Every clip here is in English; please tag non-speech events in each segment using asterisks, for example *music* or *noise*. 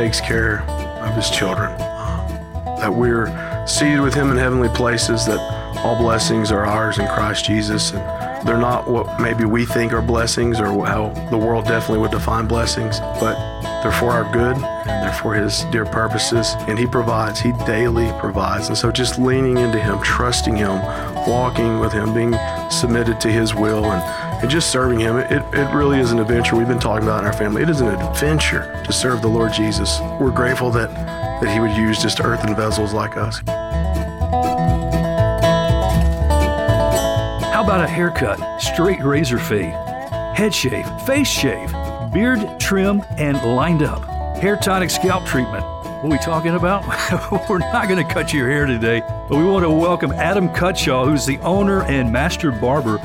takes care of his children, uh, that we're seated with him in heavenly places, that all blessings are ours in Christ Jesus. And they're not what maybe we think are blessings or how the world definitely would define blessings, but they're for our good and they're for his dear purposes. And he provides, he daily provides. And so just leaning into him, trusting him, walking with him, being submitted to his will and, and just serving him, it, it really is an adventure we've been talking about in our family. It is an adventure to serve the Lord Jesus. We're grateful that, that he would use just earthen vessels like us. How about a haircut, straight razor fade, head shave, face shave, beard trim, and lined up? Hair tonic scalp treatment. What are we talking about? *laughs* We're not going to cut your hair today, but we want to welcome Adam Cutshaw, who's the owner and master barber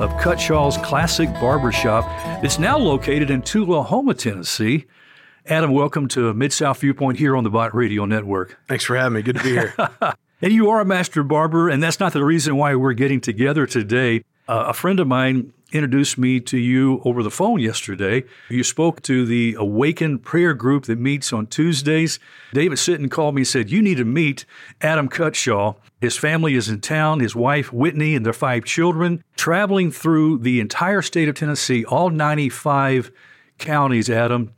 of Cutshaw's Classic Barbershop. It's now located in Tullahoma, Tennessee. Adam, welcome to Mid South Viewpoint here on the Bott Radio Network. Thanks for having me. Good to be here. *laughs* And you are a master barber, and that's not the reason why we're getting together today. Uh, a friend of mine introduced me to you over the phone yesterday. You spoke to the Awakened prayer group that meets on Tuesdays. David Sitton called me and said, You need to meet Adam Cutshaw. His family is in town, his wife, Whitney, and their five children, traveling through the entire state of Tennessee, all 95 counties, Adam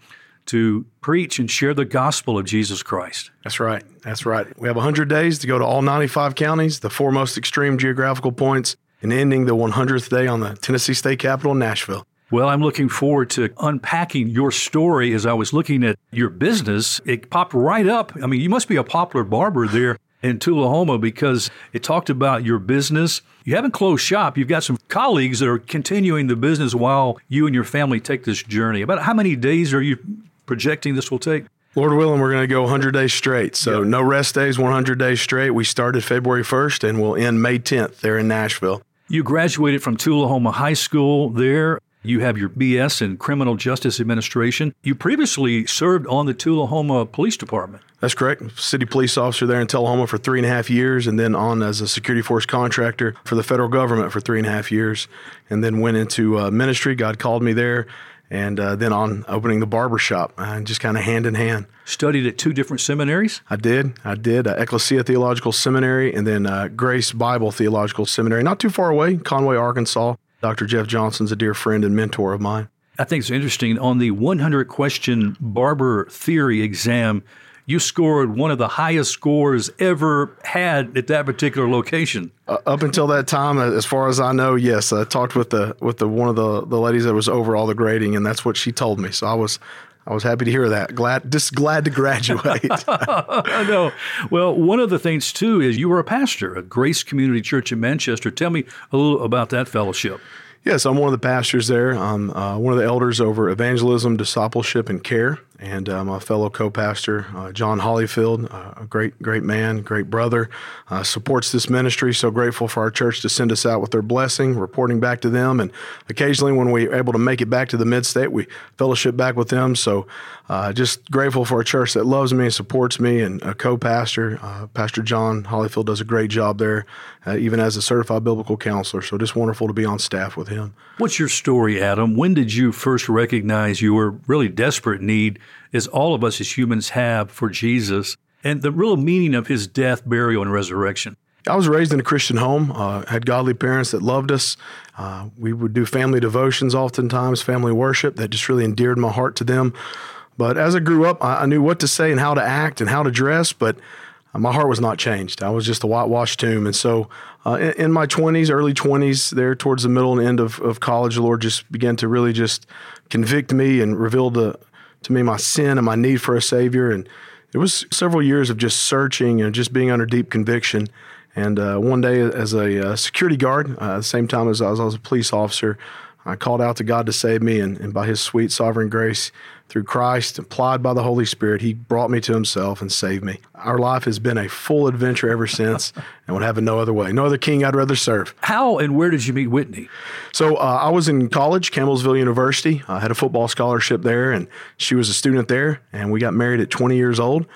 to preach and share the gospel of Jesus Christ. That's right. That's right. We have 100 days to go to all 95 counties, the four most extreme geographical points, and ending the 100th day on the Tennessee State Capitol in Nashville. Well, I'm looking forward to unpacking your story as I was looking at your business. It popped right up. I mean, you must be a popular barber there in Tullahoma because it talked about your business. You haven't closed shop. You've got some colleagues that are continuing the business while you and your family take this journey. About how many days are you projecting this will take? Lord willing, we're going to go 100 days straight. So yep. no rest days, 100 days straight. We started February 1st and we'll end May 10th there in Nashville. You graduated from Tullahoma High School there. You have your BS in Criminal Justice Administration. You previously served on the Tullahoma Police Department. That's correct. City police officer there in Tullahoma for three and a half years, and then on as a security force contractor for the federal government for three and a half years, and then went into uh, ministry. God called me there and uh, then on opening the barber shop and just kind of hand in hand. Studied at two different seminaries? I did. I did. Uh, Ecclesia Theological Seminary and then uh, Grace Bible Theological Seminary, not too far away, Conway, Arkansas. Dr. Jeff Johnson's a dear friend and mentor of mine. I think it's interesting. On the 100 question barber theory exam, you scored one of the highest scores ever had at that particular location. Uh, up until that time, uh, as far as I know, yes. I talked with the with the one of the, the ladies that was over all the grading, and that's what she told me. So I was I was happy to hear that. Glad, just glad to graduate. *laughs* I know. Well, one of the things too is you were a pastor at Grace Community Church in Manchester. Tell me a little about that fellowship. Yes, I'm one of the pastors there. I'm uh, one of the elders over evangelism, discipleship, and care. And uh, my fellow co-pastor, uh, John Hollyfield, uh, a great, great man, great brother, uh, supports this ministry. So grateful for our church to send us out with their blessing, reporting back to them. And occasionally, when we're able to make it back to the mid-state, we fellowship back with them. So uh, just grateful for a church that loves me and supports me. And a co-pastor, Pastor John Hollyfield, does a great job there, even as a certified biblical counselor. So just wonderful to be on staff with him. What's your story, Adam? When did you first recognize you were really desperate need? As all of us as humans have for Jesus and the real meaning of his death, burial, and resurrection. I was raised in a Christian home, uh, had godly parents that loved us. Uh, we would do family devotions oftentimes, family worship that just really endeared my heart to them. But as I grew up, I, I knew what to say and how to act and how to dress, but my heart was not changed. I was just a whitewashed tomb. And so uh, in, in, my 20s, early 20s, there towards the middle and end of, of college, the Lord just began to really just convict me and reveal the to me my sin and my need for a Savior. And it was several years of just searching and just being under deep conviction. And uh, one day, as a uh, security guard, uh, at the same time as I was, I was, a police officer, I called out to God to save me. And, and by His sweet sovereign grace, through Christ, applied by the Holy Spirit, He brought me to Himself and saved me. Our life has been a full adventure ever since, *laughs* and would have it no other way. No other king I'd rather serve. How and where did you meet Whitney? So uh, I was in college, Campbellsville University. I had a football scholarship there, and she was a student there. And we got married at 20 years old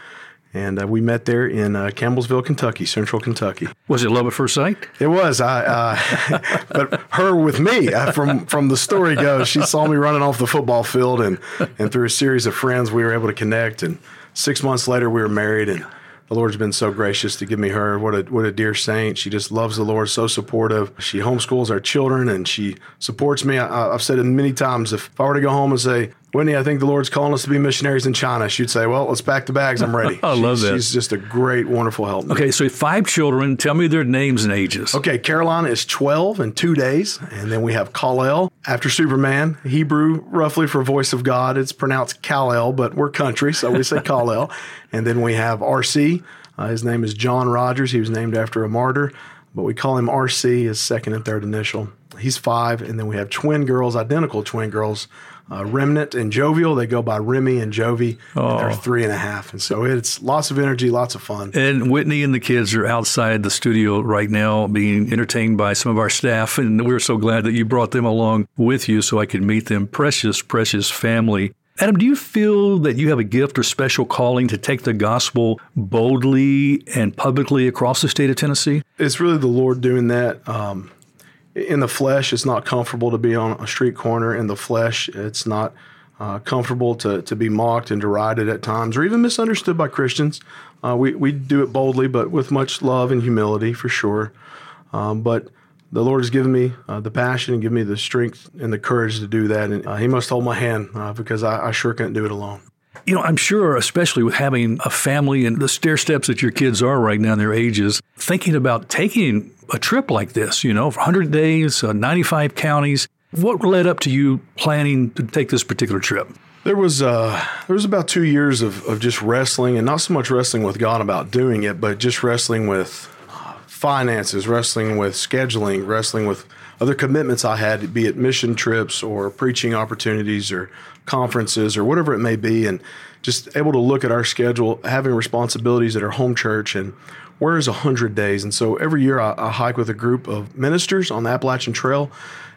and uh, we met there in uh, Campbellsville, Kentucky, Central Kentucky. Was it love at first sight? It was. I, uh, *laughs* but her with me, uh, from from the story goes, she saw me running off the football field, and and through a series of friends, we were able to connect and six months later, we were married, and the Lord's been so gracious to give me her. What a what a dear saint. She just loves the Lord, so supportive. She homeschools our children, and she supports me. I, have said it many times. If, if I were to go home and say, Whitney, I think the Lord's calling us to be missionaries in China, she'd say, Well, let's pack the bags. I'm ready. *laughs* I love that. She's just a great, wonderful help. Okay, so five children. Tell me their names and ages. Okay, Carolina is 12 in two days, and then we have Kal-El after Superman. Hebrew, roughly for voice of God, it's pronounced Kal-El, but we're country, so we say *laughs* Kal-El. And then we have RC. Uh, his name is John Rogers. He was named after a martyr, but we call him RC, his second and third initial. He's five. And then we have twin girls, identical twin girls, uh, Remnant and Jovial. They go by Remy and Jovi. Oh. And they're oh. three and a half. And so it's lots of energy, lots of fun. And Whitney and the kids are outside the studio right now being entertained by some of our staff. And we're so glad that you brought them along with you so I could meet them. Precious, precious family. Adam, do you feel that you have a gift or special calling to take the gospel boldly and publicly across the state of Tennessee? It's really the Lord doing that. Um, in the flesh, it's not comfortable to be on a street corner. In the flesh, it's not uh, comfortable to, to be mocked and derided at times or even misunderstood by Christians. Uh, we, we do it boldly, but with much love and humility for sure. Um, but the Lord has given me uh, the passion and given me the strength and the courage to do that. And uh, He must hold my hand uh, because I, I, sure couldn't do it alone. You know, I'm sure, especially with having a family and the stair steps that your kids are right now in their ages, thinking about taking a trip like this, you know, for 100 days, uh, 95 counties. What led up to you planning to take this particular trip? There was uh, there was about two years of, of just wrestling, and not so much wrestling with God about doing it, but just wrestling with finances, wrestling with scheduling, wrestling with other commitments I had, be it mission trips or preaching opportunities or conferences or whatever it may be, and just able to look at our schedule, having responsibilities at our home church, and where is 100 days? And so every year I, I hike with a group of ministers on the Appalachian Trail.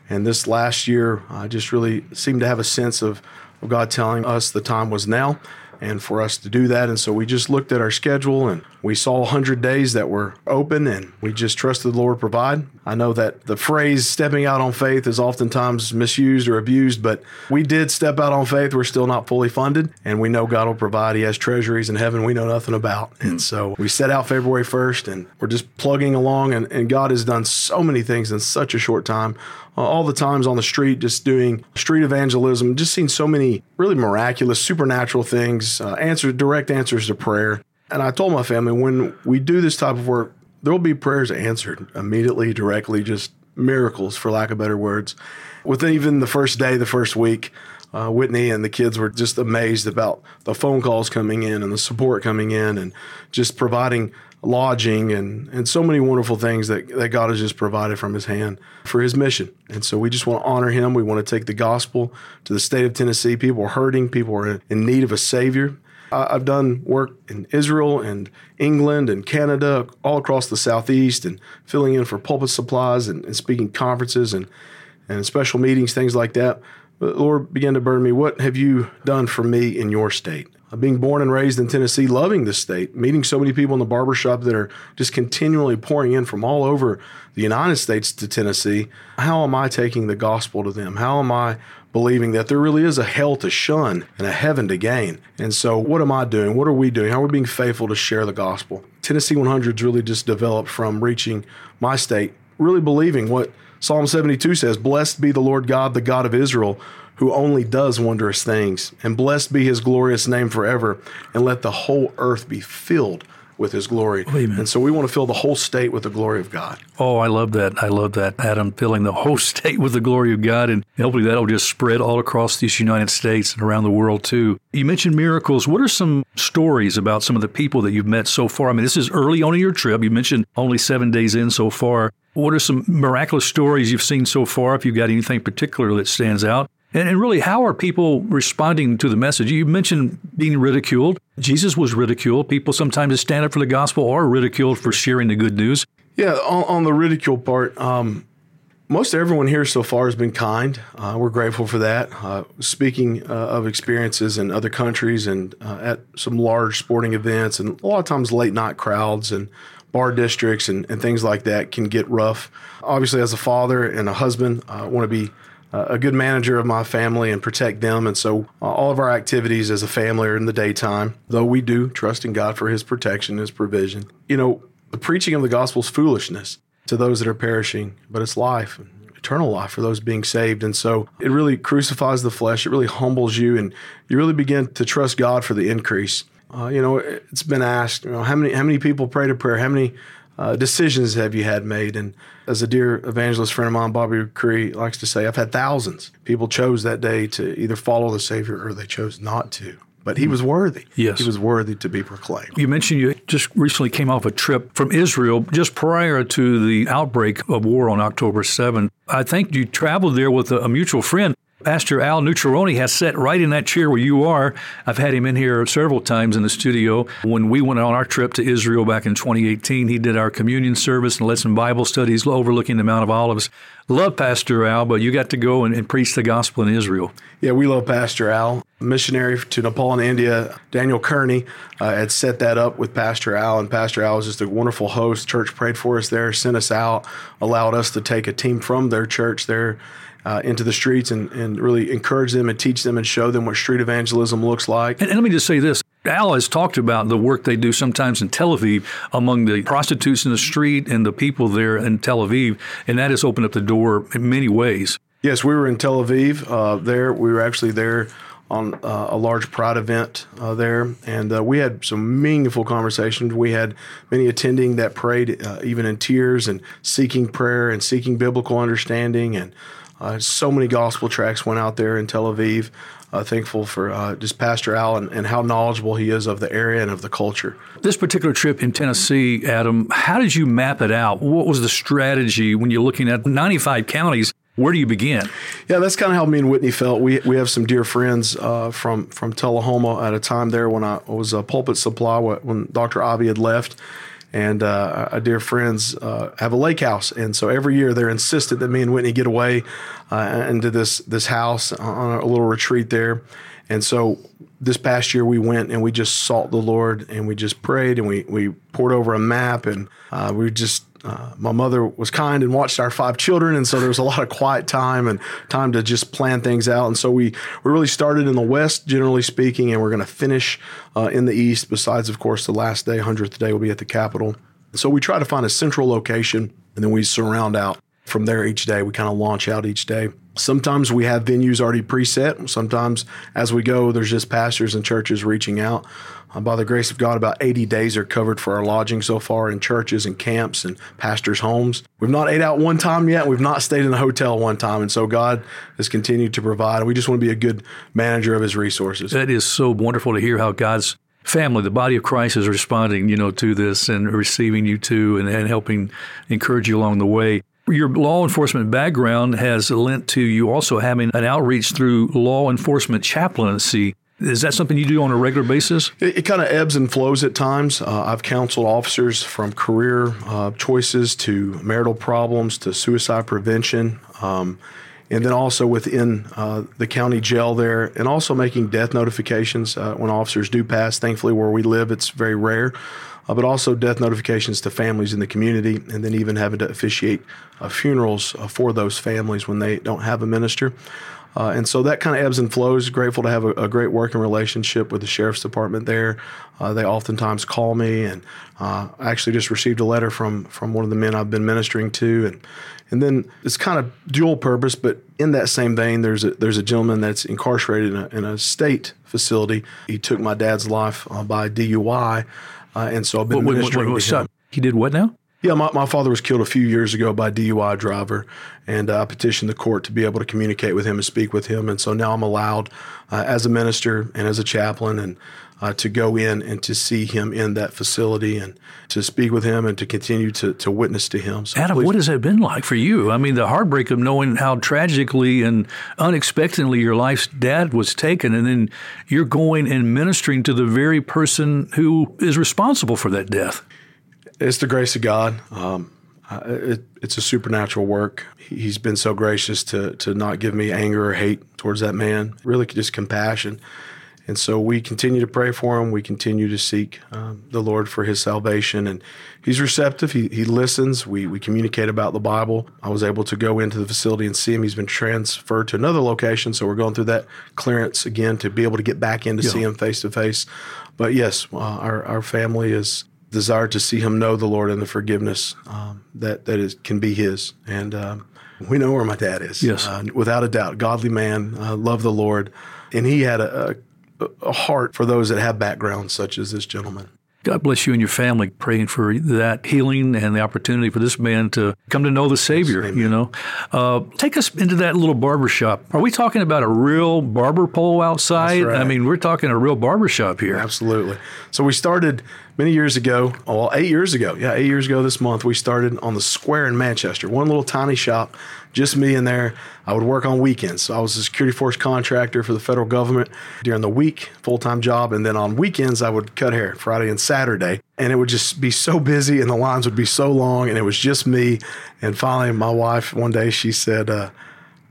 And this last year, I just really seemed to have a sense of, of God telling us the time was now and for us to do that. And so we just looked at our schedule and we saw 100 days that were open and we just trusted the Lord provide. I know that the phrase stepping out on faith is oftentimes misused or abused, but we did step out on faith. We're still not fully funded and we know God will provide. He has treasuries in heaven we know nothing about. And hmm. so we set out February 1st and we're just plugging along and, and God has done so many things in such a short time. All the times on the street, just doing street evangelism, just seeing so many really miraculous, supernatural things, uh, answers, direct answers to prayer. And I told my family when we do this type of work, there will be prayers answered immediately, directly, just miracles, for lack of better words. Within even the first day, the first week, uh, Whitney and the kids were just amazed about the phone calls coming in and the support coming in and just providing lodging and, and so many wonderful things that, that God has just provided from his hand for his mission. And so we just want to honor him. We want to take the gospel to the state of Tennessee. People are hurting, people are in need of a savior. I've done work in Israel and England and Canada, all across the Southeast, and filling in for pulpit supplies and, and speaking conferences and, and special meetings, things like that. But Lord began to burn me. What have you done for me in your state? Being born and raised in Tennessee, loving the state, meeting so many people in the barbershop that are just continually pouring in from all over the United States to Tennessee. How am I taking the gospel to them? How am I believing that there really is a hell to shun and a heaven to gain? And so, what am I doing? What are we doing? How are we being faithful to share the gospel? Tennessee 100's really just developed from reaching my state, really believing what Psalm 72 says Blessed be the Lord God, the God of Israel who only does wondrous things. And blessed be his glorious name forever, and let the whole earth be filled with his glory. Oh, amen. And so we want to fill the whole state with the glory of God. Oh, I love that. I love that, Adam, filling the whole *laughs* state with the glory of God. And hopefully that'll just spread all across these United States and around the world too. You mentioned miracles. What are some stories about some of the people that you've met so far? I mean, this is early on in your trip. You mentioned only seven days in so far. What are some miraculous stories you've seen so far, if you've got anything particular that stands out? And, and really, how are people responding to the message? You mentioned being ridiculed. Jesus was ridiculed. People sometimes stand up for the gospel are ridiculed for sharing the good news. Yeah, on, on the ridicule part, um, most everyone here so far has been kind. Uh, we're grateful for that. Uh, speaking uh, of experiences in other countries and uh, at some large sporting events, and a lot of times late night crowds and bar districts and, and things like that can get rough. Obviously, as a father and a husband, I want to be a good manager of my family and protect them. And so uh, all of our activities as a family are in the daytime, though we do trust in God for his protection, his provision. You know, the preaching of the gospel is foolishness to those that are perishing, but it's life, eternal life for those being saved. And so it really crucifies the flesh. It really humbles you, and you really begin to trust God for the increase. Uh, you know, it's been asked, you know, how many how many people prayed a prayer? How many uh, decisions have you had made? And as a dear evangelist friend of mine, Bobby Curry, likes to say, I've had thousands. People chose that day to either follow the Savior or they chose not to. But he was worthy. Yes. He was worthy to be proclaimed. You mentioned you just recently came off a trip from Israel just prior to the outbreak of war on October 7th. I think you traveled there with a mutual friend. Pastor Al Nucciaroni has sat right in that chair where you are. I've had him in here several times in the studio. When we went on our trip to Israel back in 2018, he did our communion service and led some Bible studies overlooking the Mount of Olives. Love Pastor Al, but you got to go and, and preach the gospel in Israel. Yeah, we love Pastor Al. Missionary to Nepal and India, Daniel Kearney uh, had set that up with Pastor Al, and Pastor Al was just a wonderful host. Church prayed for us there, sent us out, allowed us to take a team from their church there uh, into the streets and, and really encourage them and teach them and show them what street evangelism looks like. And, and let me just say this. Al has talked about the work they do sometimes in Tel Aviv among the prostitutes in the street and the people there in Tel Aviv, and that has opened up the door in many ways. Yes, we were in Tel Aviv. Uh, there, we were actually there on uh, a large Pride event uh, there, and uh, we had some meaningful conversations. We had many attending that prayed uh, even in tears and seeking prayer and seeking biblical understanding and uh, so many gospel tracts went out there in Tel Aviv. Uh, thankful for uh, just Pastor Allen and how knowledgeable he is of the area and of the culture. This particular trip in Tennessee, Adam, how did you map it out? What was the strategy when you're looking at 95 counties? Where do you begin? Yeah, that's kind of how me and Whitney felt. We, we have some dear friends uh, from from Tullahoma at a time there when I was a pulpit supply when Dr. Avi had left and uh, our dear friends uh, have a lake house, and so every year they're insistent that me and Whitney get away uh, into this this house on a little retreat there, and so this past year we went and we just sought the Lord and we just prayed and we we poured over a map and uh, we just uh, my mother was kind and watched our five children, and so there was a lot of quiet time and time to just plan things out. And so we we really started in the west, generally speaking, and we're going to finish uh, in the east. Besides, of course, the last day, hundredth day, will be at the Capitol. So we try to find a central location, and then we surround out from there each day. We kind of launch out each day. Sometimes we have venues already preset. Sometimes as we go, there's just pastors and churches reaching out. Uh, by the grace of God, about 80 days are covered for our lodging so far in churches and camps and pastors' homes. We've not ate out one time yet. We've not stayed in a hotel one time. And so God has continued to provide. We just want to be a good manager of his resources. That is so wonderful to hear how God's family, the body of Christ, is responding, you know, to this and receiving you too and, and helping encourage you along the way. Your law enforcement background has lent to you also having an outreach through law enforcement chaplaincy. Is that something you do on a regular basis? It, it kind of ebbs and flows at times. Uh, I've counseled officers from career uh, choices to marital problems to suicide prevention. Um, and then also within uh, the county jail there, and also making death notifications uh, when officers do pass. Thankfully, where we live, it's very rare. Uh, but also death notifications to families in the community, and then even having to officiate uh, funerals uh, for those families when they don't have a minister. Uh, and so that kind of ebbs and flows. Grateful to have a, a, great working relationship with the sheriff's department there. Uh, they oftentimes call me, and uh, I actually just received a letter from from one of the men I've been ministering to, and and then it's kind of dual purpose. But in that same vein, there's a there's a gentleman that's incarcerated in a, in a state facility. He took my dad's life uh, by DUI, uh, and so I've been wait, ministering wait, wait, to him. He did what now? Yeah, my, my father was killed a few years ago by a DUI driver, and uh, I petitioned the court to be able to communicate with him and speak with him. And so now I'm allowed, uh, as a minister and as a chaplain, and uh, to go in and to see him in that facility and to speak with him and to continue to, to witness to him. So Adam, please. what has that been like for you? I mean, the heartbreak of knowing how tragically and unexpectedly your life's dad was taken, and then you're going and ministering to the very person who is responsible for that death. It's the grace of God. Um, it, it's a supernatural work. He's been so gracious to to not give me anger or hate towards that man. Really, just compassion. And so we continue to pray for him. We continue to seek um, the Lord for his salvation. And he's receptive. He, he listens. We, we communicate about the Bible. I was able to go into the facility and see him. He's been transferred to another location. So we're going through that clearance again to be able to get back in to yeah. see him face to face. But yes, uh, our, our family is desired to see him know the Lord and the forgiveness um, that, that is, can be his. And um, we know where my dad is. Yes. Uh, without a doubt. Godly man, uh, love the Lord. And he had a, a a heart for those that have backgrounds such as this gentleman. God bless you and your family, praying for that healing and the opportunity for this man to come to know the Savior. You know, uh, take us into that little barber shop. Are we talking about a real barber pole outside? Right. I mean, we're talking a real barber shop here. Absolutely. So we started many years ago. Well, eight years ago. Yeah, eight years ago this month. We started on the square in Manchester. One little tiny shop just me in there. I would work on weekends. So I was a security force contractor for the federal government during the week, full time job. And then on weekends, I would cut hair Friday and Saturday. And it would just be so busy and the lines would be so long. And it was just me. And finally, my wife, one day, she said, uh,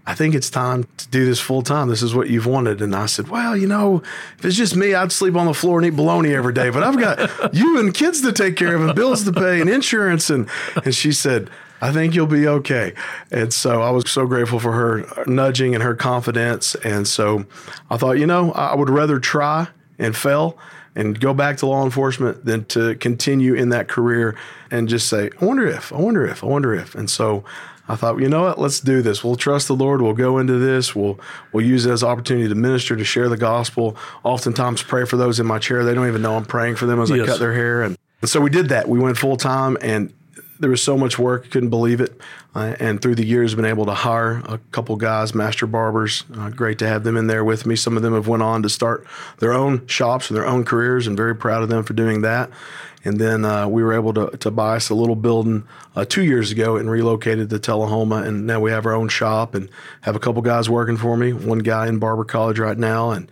I think it's time to do this full time. This is what you've wanted. And I said, Well, you know, if it's just me, I'd sleep on the floor and eat bologna every day. But I've got *laughs* you and kids to take care of and bills to pay and insurance. And and she said, I think you'll be okay. And so I was so grateful for her nudging and her confidence. And so I thought, you know, I would rather try and fail and go back to law enforcement than to continue in that career and just say, I wonder if, I wonder if, I wonder if. And so I thought, you know what, let's do this. We'll trust the Lord. We'll go into this. We'll we'll use it as an opportunity to minister, to share the gospel. Oftentimes pray for those in my chair. They don't even know I'm praying for them as yes. I cut their hair. And, and so we did that. We went full time and there was so much work, couldn't believe it. Uh, and through the years, been able to hire a couple guys, master barbers. Uh, great to have them in there with me. Some of them have went on to start their own shops and their own careers, and very proud of them for doing that. And then uh, we were able to, to buy us a little building uh, two years ago and relocated to Tullahoma. And now we have our own shop and have a couple guys working for me. One guy in Barber College right now, and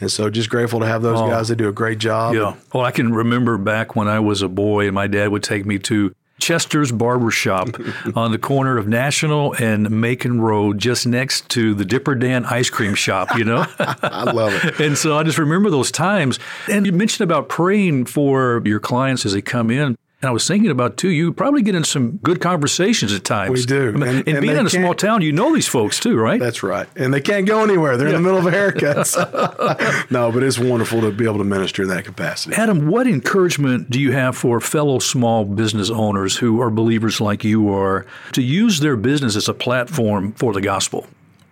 and so just grateful to have those oh, guys. They do a great job. Yeah. Well, I can remember back when I was a boy and my dad would take me to Chester's Barbershop *laughs* on the corner of National and Macon Road, just next to the Dipper Dan ice cream shop, you know? *laughs* I love it. and so I just remember those times. And you mentioned about praying for your clients as they come in. And I was thinking about too, you probably get in some good conversations at times. We do. I mean, and, and, being in a small town, you know these folks too, right? That's right. And they can't go anywhere. They're yeah. in the middle of a haircut. So. no, but it's wonderful to be able to minister in that capacity. Adam, what encouragement do you have for fellow small business owners who are believers like you are to use their business as a platform for the gospel?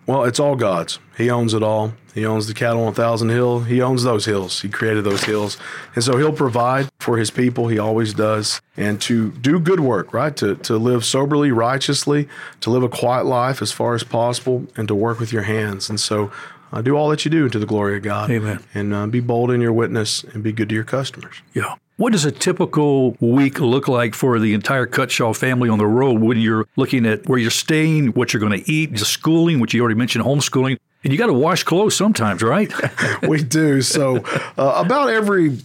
Well, it's all God's. He owns it all. He owns the cattle on a Thousand Hill. He owns those hills. He created those hills. And so he'll provide for his people. He always does. And to do good work, right? To, to live soberly, righteously, to live a quiet life as far as possible, and to work with your hands. And so uh, do all that you do to the glory of God. Amen. And uh, be bold in your witness and be good to your customers. Yeah. What does a typical week look like for the entire Cutshaw family on the road when you're looking at where you're staying, what you're going to eat, the schooling, which you already mentioned, homeschooling, and you got to wash clothes sometimes, right? *laughs* we do. So uh, about every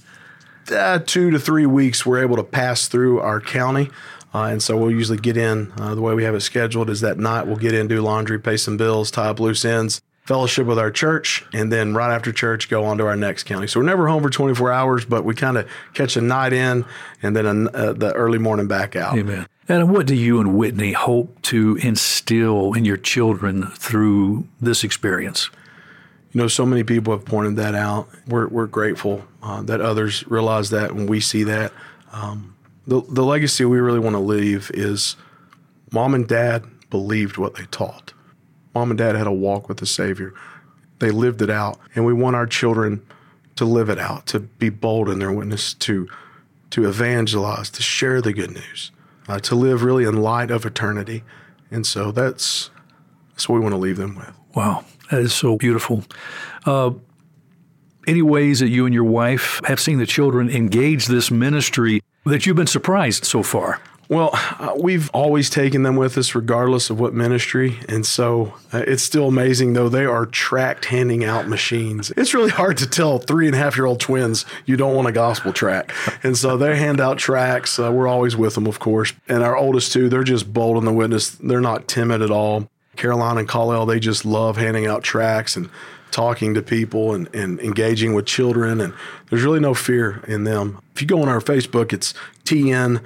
uh, two to three weeks, we're able to pass through our county. Uh, and so we'll usually get in. Uh, the way we have it scheduled is that night we'll get in, do laundry, pay some bills, tie up loose ends, fellowship with our church, and then right after church, go on to our next county. So we're never home for 24 hours, but we kind of catch a night in and then a, uh, the early morning back out. Amen. And what do you and Whitney hope to instill in your children through this experience? You know, so many people have pointed that out. We're, we're grateful uh, that others realize that and we see that. Um, the, the legacy we really want to leave is mom and dad believed what they taught mom and dad had a walk with the Savior. They lived it out, and we want our children to live it out, to be bold in their witness, to to evangelize, to share the good news, uh, to live really in light of eternity. And so that's that's what we want to leave them with. Wow, that is so beautiful. Uh, any ways that you and your wife have seen the children engage this ministry that you've been surprised so far? Well, uh, we've always taken them with us, regardless of what ministry. And so uh, it's still amazing, though, they are tract handing out machines. It's really hard to tell three and a half year old twins you don't want a gospel tract. And so they hand out tracts. Uh, we're always with them, of course. And our oldest two, they're just bold in the witness. They're not timid at all. Caroline and Khalil, they just love handing out tracts and talking to people and, and engaging with children. And there's really no fear in them. If you go on our Facebook, it's TN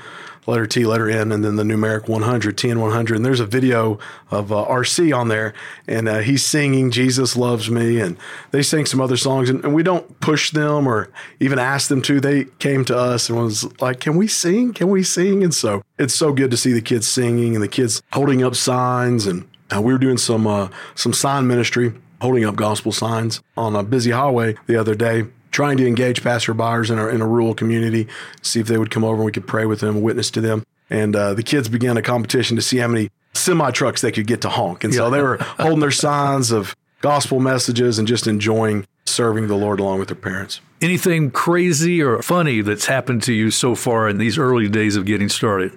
letter T, letter N, and then the numeric 100, TN 100. And there's a video of uh, RC on there, and uh, he's singing Jesus Loves Me. And they sing some other songs, and, and, we don't push them or even ask them to. They came to us and was like, Can we sing? Can we sing? And so it's so good to see the kids singing and the kids holding up signs. And uh, we were doing some, uh, some sign ministry holding up gospel signs on a busy highway the other day trying to engage passerbyers in, our, in a rural community, see if they would come over and we could pray with them, witness to them. And uh, the kids began a competition to see how many semi trucks they could get to honk. And so they were *laughs* holding their signs of gospel messages and just enjoying serving the Lord along with their parents. Anything crazy or funny that's happened to you so far in these early days of getting started?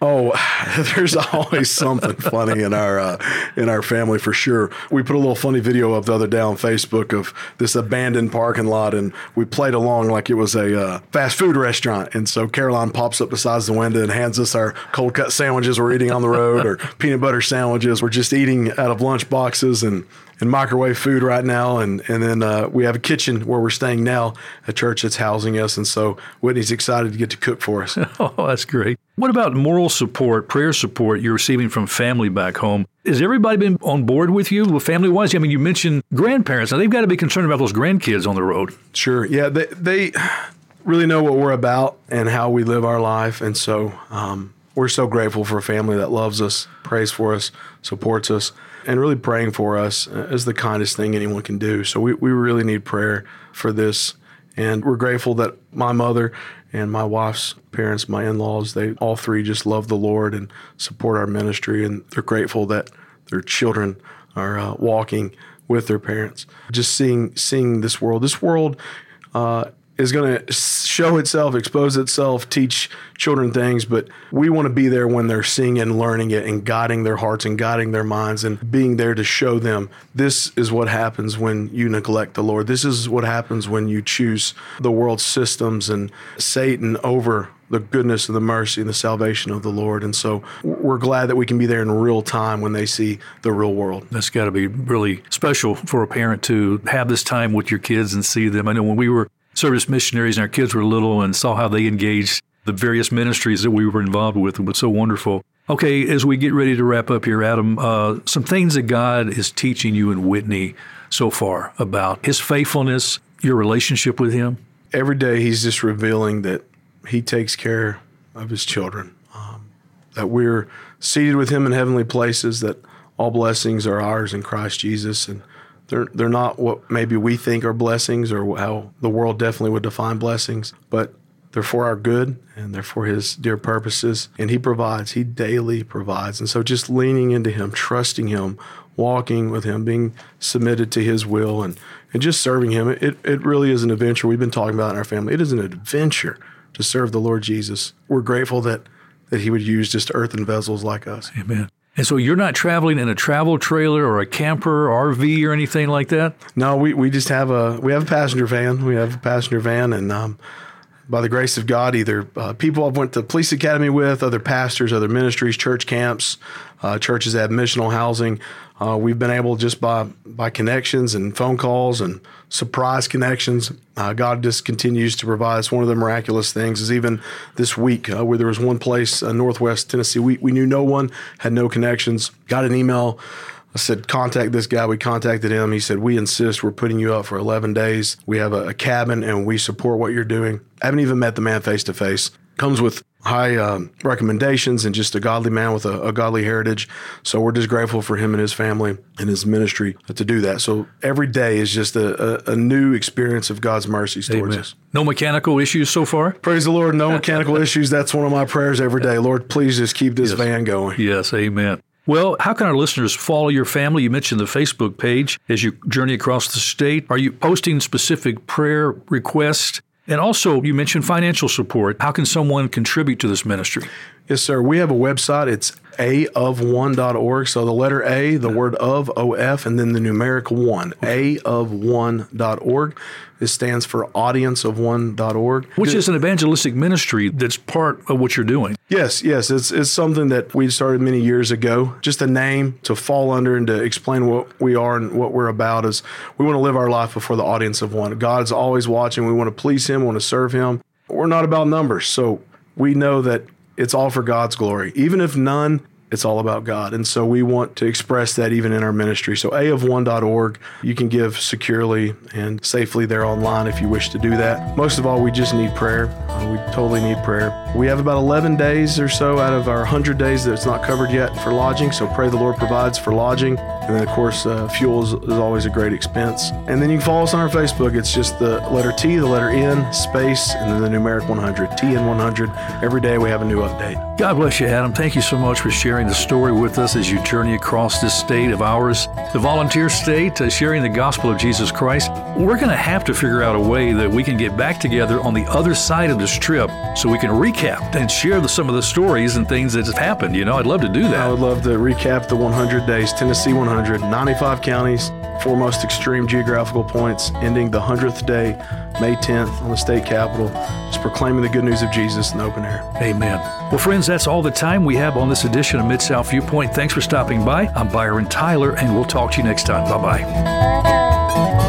Oh, *laughs* there's always something funny in our uh, in our family for sure. We put a little funny video up the other day on Facebook of this abandoned parking lot, and we played along like it was a uh, fast food restaurant. And so Caroline pops up beside the window and hands us our cold cut sandwiches we're eating on the road, or *laughs* peanut butter sandwiches we're just eating out of lunch boxes, and and microwave food right now, and and then uh, we have a kitchen where we're staying now, a church that's housing us, and so Whitney's excited to get to cook for us. *laughs* oh, that's great. What about moral support, prayer support you're receiving from family back home? Has everybody been on board with you, with family wise? I mean, you mentioned grandparents. Now they've got to be concerned about those grandkids on the road. Sure. Yeah, they they really know what we're about and how we live our life, and so. Um, we're so grateful for a family that loves us, prays for us, supports us and really praying for us is the kindest thing anyone can do. So we, we really need prayer for this. And we're grateful that my mother and my wife's parents, my in laws, they all three just love the Lord and support our ministry. And they're grateful that their children are uh, walking with their parents. Just seeing seeing this world, this world uh, is going to show itself, expose itself, teach children things, but we want to be there when they're seeing and learning it and guiding their hearts and guiding their minds and being there to show them this is what happens when you neglect the Lord. This is what happens when you choose the world's systems and Satan over the goodness and the mercy and the salvation of the Lord. And so we're glad that we can be there in real time when they see the real world. That's got to be really special for a parent to have this time with your kids and see them. I know when we were service missionaries and our kids were little and saw how they engaged the various ministries that we were involved with. It was so wonderful. Okay, as we get ready to wrap up here, Adam, uh, some things that God is teaching you and Whitney so far about His faithfulness, your relationship with Him. Every day, He's just revealing that He takes care of His children, um, that we're seated with Him in heavenly places, that all blessings are ours in Christ Jesus, and they're they're not what maybe we think are blessings or how the world definitely would define blessings, but they're for our good and they're for his dear purposes. And he provides he daily provides. And so just leaning into him trusting him walking with him being submitted to his will and and just serving him. It, it really is an adventure. We've been talking about in our family. It is an adventure to serve the lord jesus. We're grateful that that he would use just earthen vessels like us. Amen and so you're not traveling in a travel trailer or a camper, RV, or anything like that. No, we, we just have a we have a passenger van. We have a passenger van, and um, by the grace of God, either uh, people I've went to police academy with, other pastors, other ministries, church camps, uh, churches that have missional housing. Uh, we've been able just by by connections and phone calls and surprise connections. Uh, God just continues to provide us. One of the miraculous things is even this week uh, where there was one place, uh, Northwest Tennessee, we, we knew no one, had no connections. Got an email I said, contact this guy. We contacted him. He said, we insist. We're putting you up for 11 days. We have a, a cabin and we support what you're doing. I haven't even met the man face to face. Comes with high um, recommendations and just a godly man with a, a, godly heritage. So we're just grateful for him and his family and his ministry to do that. So every day is just a, a, a new experience of God's mercies towards Amen. us. No mechanical issues so far? Praise the Lord. No mechanical *laughs* issues. That's one of my prayers every day. Lord, please just keep this yes. van going. Yes. Amen. Well, how can our listeners follow your family? You mentioned the Facebook page as you journey across the state. Are you posting specific prayer requests? And also, you mentioned financial support. How can someone contribute to this ministry? Yes, sir. We have a website. It's aof1.org. So the letter A, the word of, OF, and then the numeric one, aof1.org. This stands for audienceof1.org. Which is an evangelistic ministry that's part of what you're doing. Yes, yes. It's, it's something that we started many years ago. Just a name to fall under and to explain what we are and what we're about is we want to live our life before the audience of one. God's always watching. We want to please Him, We want to serve Him. We're not about numbers. So we know that it's all for God's glory. Even if none it's all about God. And so we want to express that even in our ministry. So aof1.org, you can give securely and safely there online if you wish to do that. Most of all, we just need prayer. Uh, we totally need prayer. We have about 11 days or so out of our 100 days that's not covered yet for lodging. So pray the Lord provides for lodging. And then, of course, uh, fuel is, is always a great expense. And then you can follow us on our Facebook. It's just the letter T, the letter N, space, and then the numeric 100. TN 100. Every day we have a new update. God bless you, Adam. Thank you so much for sharing the story with us as you journey across this state of ours, the volunteer state, uh, sharing the gospel of Jesus Christ. We're going to have to figure out a way that we can get back together on the other side of this trip so we can recap and share the, some of the stories and things that have happened. You know, I'd love to do that. I would love to recap the 100 days, Tennessee 100. 95 counties, four most extreme geographical points, ending the 100th day, May 10th, on the state capitol, just proclaiming the good news of Jesus in the open air. Amen. Well, friends, that's all the time we have on this edition of Mid South Viewpoint. Thanks for stopping by. I'm Byron Tyler, and we'll talk to you next time. Bye bye.